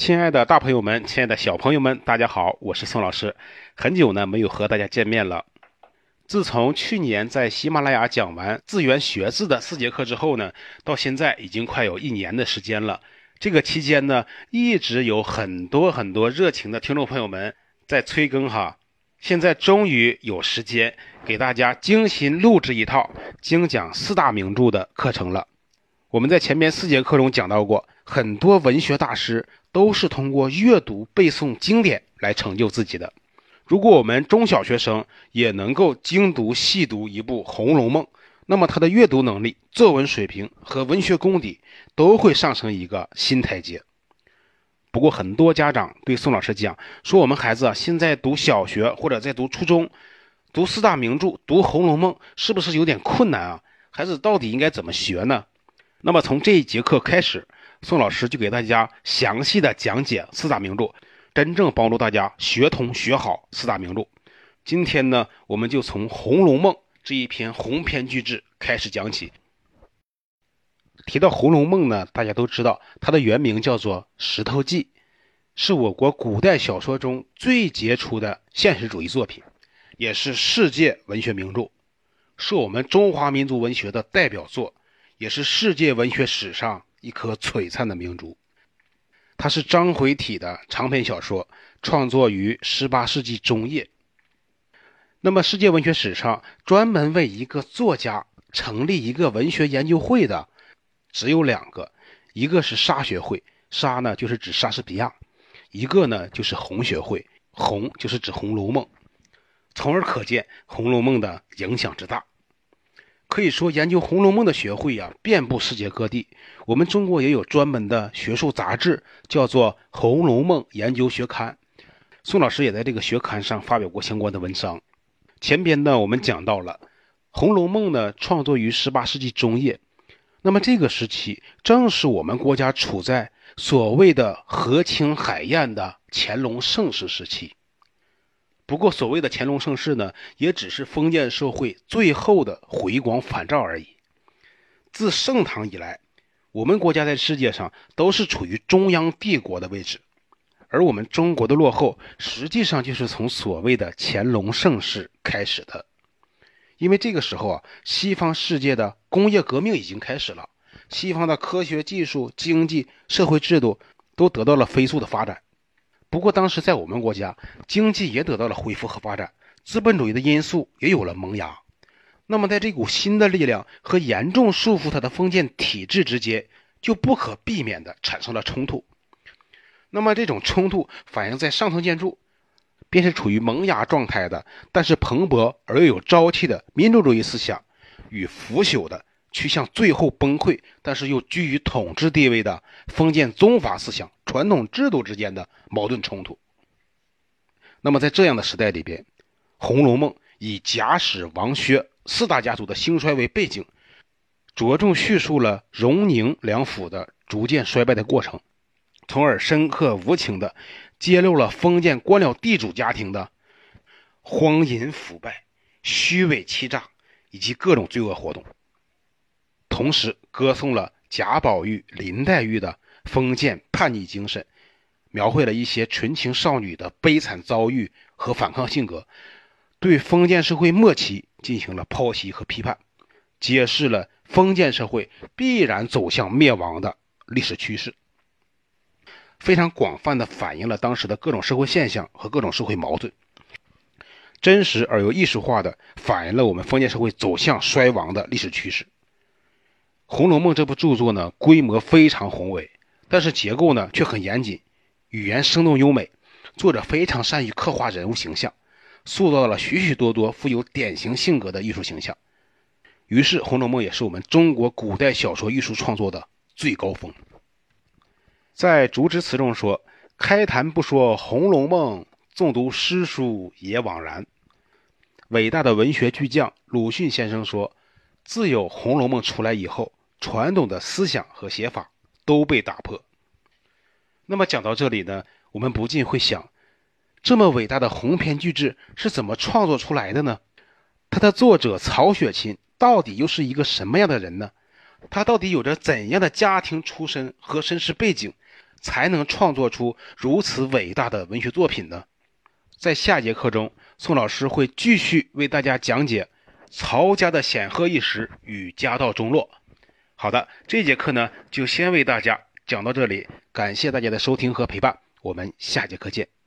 亲爱的大朋友们，亲爱的小朋友们，大家好，我是宋老师。很久呢没有和大家见面了。自从去年在喜马拉雅讲完字源学字的四节课之后呢，到现在已经快有一年的时间了。这个期间呢，一直有很多很多热情的听众朋友们在催更哈。现在终于有时间给大家精心录制一套精讲四大名著的课程了。我们在前面四节课中讲到过，很多文学大师。都是通过阅读背诵经典来成就自己的。如果我们中小学生也能够精读细读一部《红楼梦》，那么他的阅读能力、作文水平和文学功底都会上升一个新台阶。不过，很多家长对宋老师讲说：“我们孩子啊，现在读小学或者在读初中，读四大名著、读《红楼梦》，是不是有点困难啊？孩子到底应该怎么学呢？”那么，从这一节课开始。宋老师就给大家详细的讲解四大名著，真正帮助大家学通学好四大名著。今天呢，我们就从《红楼梦》这一篇鸿篇巨制开始讲起。提到《红楼梦》呢，大家都知道它的原名叫做《石头记》，是我国古代小说中最杰出的现实主义作品，也是世界文学名著，是我们中华民族文学的代表作，也是世界文学史上。一颗璀璨的明珠，它是章回体的长篇小说，创作于十八世纪中叶。那么，世界文学史上专门为一个作家成立一个文学研究会的，只有两个，一个是沙学会，沙呢就是指莎士比亚，一个呢就是红学会，红就是指《红楼梦》，从而可见《红楼梦》的影响之大。可以说，研究《红楼梦》的学会呀，遍布世界各地。我们中国也有专门的学术杂志，叫做《红楼梦研究学刊》。宋老师也在这个学刊上发表过相关的文章。前边呢，我们讲到了《红楼梦》呢，创作于十八世纪中叶。那么这个时期，正是我们国家处在所谓的和清海晏的乾隆盛世时期。不过，所谓的乾隆盛世呢，也只是封建社会最后的回光返照而已。自盛唐以来，我们国家在世界上都是处于中央帝国的位置，而我们中国的落后，实际上就是从所谓的乾隆盛世开始的。因为这个时候啊，西方世界的工业革命已经开始了，西方的科学技术、经济社会制度都得到了飞速的发展。不过，当时在我们国家，经济也得到了恢复和发展，资本主义的因素也有了萌芽。那么，在这股新的力量和严重束缚它的封建体制之间，就不可避免地产生了冲突。那么，这种冲突反映在上层建筑，便是处于萌芽状态的，但是蓬勃而又有朝气的民主主义思想，与腐朽的。趋向最后崩溃，但是又居于统治地位的封建宗法思想、传统制度之间的矛盾冲突。那么，在这样的时代里边，《红楼梦》以贾史王薛四大家族的兴衰为背景，着重叙述了荣宁两府的逐渐衰败的过程，从而深刻无情地揭露了封建官僚地主家庭的荒淫腐败、虚伪欺诈以及各种罪恶活动。同时歌颂了贾宝玉、林黛玉的封建叛逆精神，描绘了一些纯情少女的悲惨遭遇和反抗性格，对封建社会末期进行了剖析和批判，揭示了封建社会必然走向灭亡的历史趋势，非常广泛的反映了当时的各种社会现象和各种社会矛盾，真实而又艺术化的反映了我们封建社会走向衰亡的历史趋势。《红楼梦》这部著作呢，规模非常宏伟，但是结构呢却很严谨，语言生动优美，作者非常善于刻画人物形象，塑造了许许多多富有典型性格的艺术形象。于是，《红楼梦》也是我们中国古代小说艺术创作的最高峰。在竹枝词中说：“开谈不说《红楼梦》，纵读诗书也枉然。”伟大的文学巨匠鲁迅先生说：“自有《红楼梦》出来以后。”传统的思想和写法都被打破。那么讲到这里呢，我们不禁会想，这么伟大的鸿篇巨制是怎么创作出来的呢？它的作者曹雪芹到底又是一个什么样的人呢？他到底有着怎样的家庭出身和身世背景？才能创作出如此伟大的文学作品呢？在下节课中，宋老师会继续为大家讲解曹家的显赫一时与家道中落。好的，这节课呢就先为大家讲到这里，感谢大家的收听和陪伴，我们下节课见。